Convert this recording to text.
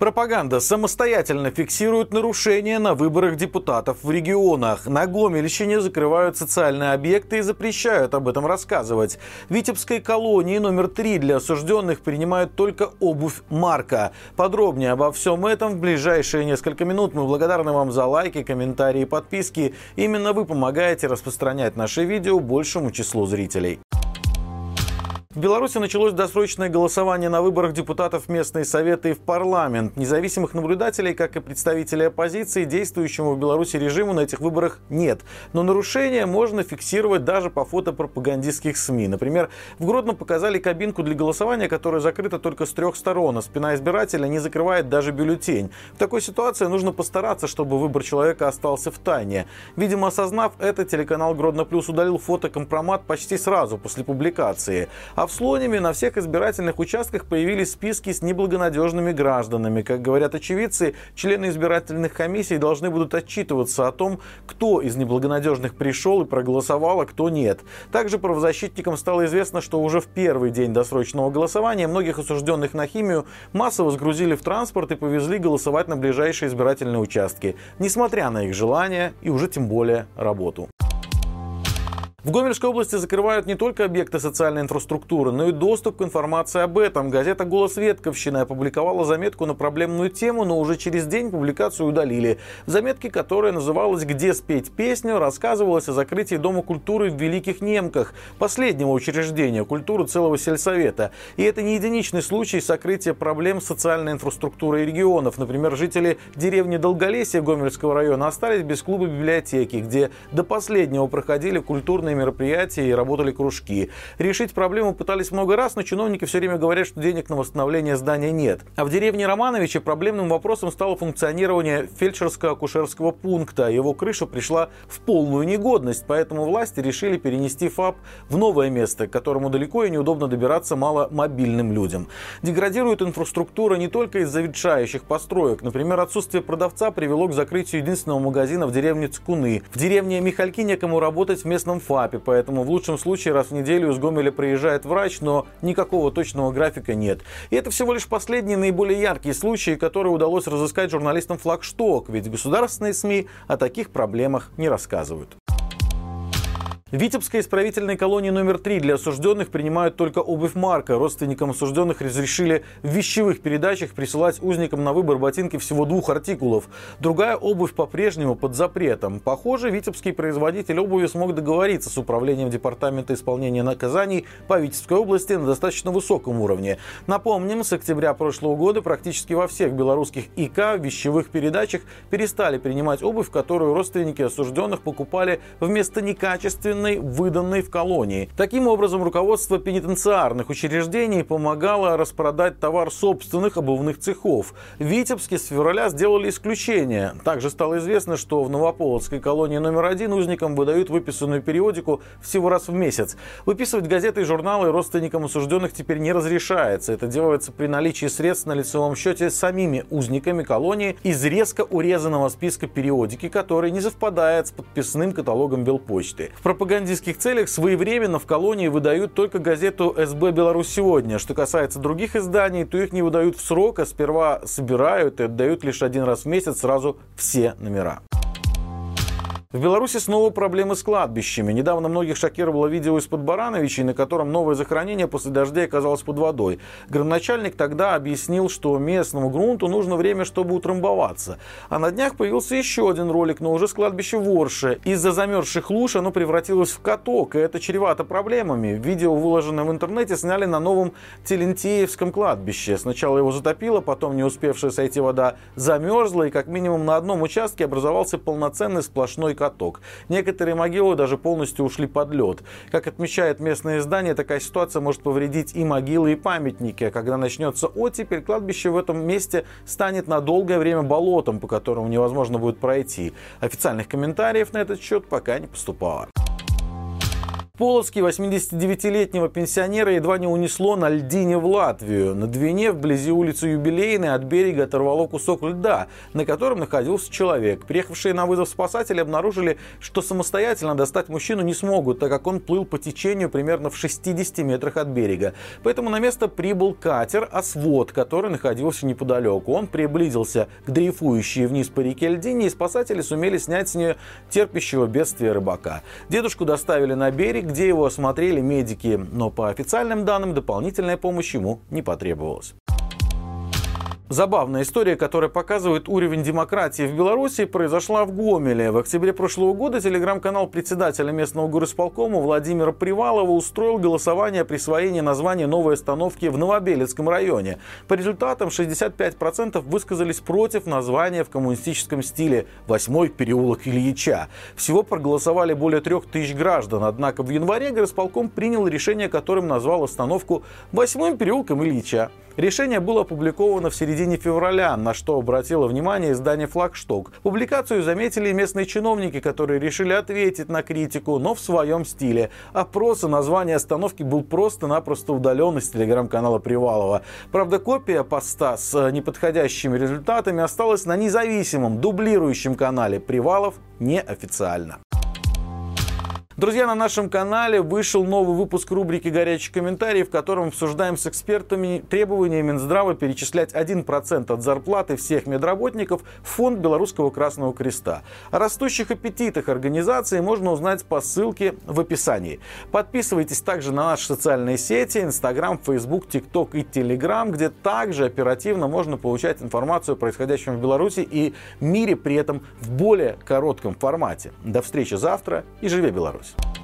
Пропаганда самостоятельно фиксирует нарушения на выборах депутатов в регионах. На Гомельщине закрывают социальные объекты и запрещают об этом рассказывать. В Витебской колонии номер три для осужденных принимают только обувь марка. Подробнее обо всем этом в ближайшие несколько минут. Мы благодарны вам за лайки, комментарии и подписки. Именно вы помогаете распространять наши видео большему числу зрителей. В Беларуси началось досрочное голосование на выборах депутатов местные советы и в парламент. Независимых наблюдателей, как и представителей оппозиции, действующему в Беларуси режиму на этих выборах нет. Но нарушения можно фиксировать даже по фото пропагандистских СМИ. Например, в Гродно показали кабинку для голосования, которая закрыта только с трех сторон, а спина избирателя не закрывает даже бюллетень. В такой ситуации нужно постараться, чтобы выбор человека остался в тайне. Видимо, осознав это, телеканал Гродно Плюс удалил фото-компромат почти сразу после публикации. А в Слониме на всех избирательных участках появились списки с неблагонадежными гражданами. Как говорят очевидцы, члены избирательных комиссий должны будут отчитываться о том, кто из неблагонадежных пришел и проголосовал, а кто нет. Также правозащитникам стало известно, что уже в первый день досрочного голосования многих осужденных на химию массово сгрузили в транспорт и повезли голосовать на ближайшие избирательные участки, несмотря на их желание и уже тем более работу. В Гомельской области закрывают не только объекты социальной инфраструктуры, но и доступ к информации об этом. Газета «Голос Ветковщины» опубликовала заметку на проблемную тему, но уже через день публикацию удалили. В заметке, которая называлась «Где спеть песню», рассказывалось о закрытии Дома культуры в Великих Немках, последнего учреждения культуры целого сельсовета. И это не единичный случай сокрытия проблем социальной инфраструктуры регионов. Например, жители деревни Долголесья Гомельского района остались без клуба библиотеки, где до последнего проходили культурные разные мероприятия и работали кружки. Решить проблему пытались много раз, но чиновники все время говорят, что денег на восстановление здания нет. А в деревне Романовича проблемным вопросом стало функционирование фельдшерско-акушерского пункта. Его крыша пришла в полную негодность, поэтому власти решили перенести ФАП в новое место, к которому далеко и неудобно добираться маломобильным людям. Деградирует инфраструктура не только из-за ветшающих построек. Например, отсутствие продавца привело к закрытию единственного магазина в деревне Цкуны. В деревне Михальки некому работать в местном ФАПе ФАПе, поэтому в лучшем случае раз в неделю из Гомеля приезжает врач, но никакого точного графика нет. И это всего лишь последние наиболее яркие случаи, которые удалось разыскать журналистам «Флагшток», ведь государственные СМИ о таких проблемах не рассказывают. В Витебской исправительной колонии номер три для осужденных принимают только обувь марка. Родственникам осужденных разрешили в вещевых передачах присылать узникам на выбор ботинки всего двух артикулов. Другая обувь по-прежнему под запретом. Похоже, витебский производитель обуви смог договориться с управлением Департамента исполнения наказаний по Витебской области на достаточно высоком уровне. Напомним, с октября прошлого года практически во всех белорусских ИК в вещевых передачах перестали принимать обувь, которую родственники осужденных покупали вместо некачественной собственной, выданной в колонии. Таким образом, руководство пенитенциарных учреждений помогало распродать товар собственных обувных цехов. В Витебске с февраля сделали исключение. Также стало известно, что в Новополоцкой колонии номер один узникам выдают выписанную периодику всего раз в месяц. Выписывать газеты и журналы родственникам осужденных теперь не разрешается. Это делается при наличии средств на лицевом счете самими узниками колонии из резко урезанного списка периодики, который не совпадает с подписным каталогом Белпочты. В пропагандистских целях своевременно в колонии выдают только газету «СБ Беларусь сегодня». Что касается других изданий, то их не выдают в срок, а сперва собирают и отдают лишь один раз в месяц сразу все номера. В Беларуси снова проблемы с кладбищами. Недавно многих шокировало видео из-под Барановичей, на котором новое захоронение после дождей оказалось под водой. Градоначальник тогда объяснил, что местному грунту нужно время, чтобы утрамбоваться. А на днях появился еще один ролик, но уже с кладбища Ворше. Из-за замерзших луж оно превратилось в каток, и это чревато проблемами. Видео, выложенное в интернете, сняли на новом Телентеевском кладбище. Сначала его затопило, потом не успевшая сойти вода замерзла, и как минимум на одном участке образовался полноценный сплошной каток. Некоторые могилы даже полностью ушли под лед. Как отмечает местное издание, такая ситуация может повредить и могилы, и памятники. А когда начнется оттепель, кладбище в этом месте станет на долгое время болотом, по которому невозможно будет пройти. Официальных комментариев на этот счет пока не поступало. Полоцке 89-летнего пенсионера едва не унесло на льдине в Латвию. На Двине, вблизи улицы Юбилейной, от берега оторвало кусок льда, на котором находился человек. Приехавшие на вызов спасатели обнаружили, что самостоятельно достать мужчину не смогут, так как он плыл по течению примерно в 60 метрах от берега. Поэтому на место прибыл катер «Освод», который находился неподалеку. Он приблизился к дрейфующей вниз по реке льдине, и спасатели сумели снять с нее терпящего бедствия рыбака. Дедушку доставили на берег, где его осмотрели медики, но по официальным данным дополнительная помощь ему не потребовалась. Забавная история, которая показывает уровень демократии в Беларуси, произошла в Гомеле. В октябре прошлого года телеграм-канал председателя местного горосполкома Владимира Привалова устроил голосование о присвоении названия новой остановки в Новобелецком районе. По результатам 65% высказались против названия в коммунистическом стиле «Восьмой переулок Ильича». Всего проголосовали более трех тысяч граждан, однако в январе горосполком принял решение, которым назвал остановку «Восьмым переулком Ильича». Решение было опубликовано в середине февраля, на что обратило внимание издание «Флагшток». Публикацию заметили местные чиновники, которые решили ответить на критику, но в своем стиле. Опрос и название остановки был просто-напросто удален из телеграм-канала Привалова. Правда, копия поста с неподходящими результатами осталась на независимом, дублирующем канале Привалов неофициально. Друзья, на нашем канале вышел новый выпуск рубрики «Горячий комментарий», в котором обсуждаем с экспертами требования Минздрава перечислять 1% от зарплаты всех медработников в фонд Белорусского Красного Креста. О растущих аппетитах организации можно узнать по ссылке в описании. Подписывайтесь также на наши социальные сети, Инстаграм, Фейсбук, ТикТок и Телеграм, где также оперативно можно получать информацию о происходящем в Беларуси и мире, при этом в более коротком формате. До встречи завтра и живи Беларусь! much.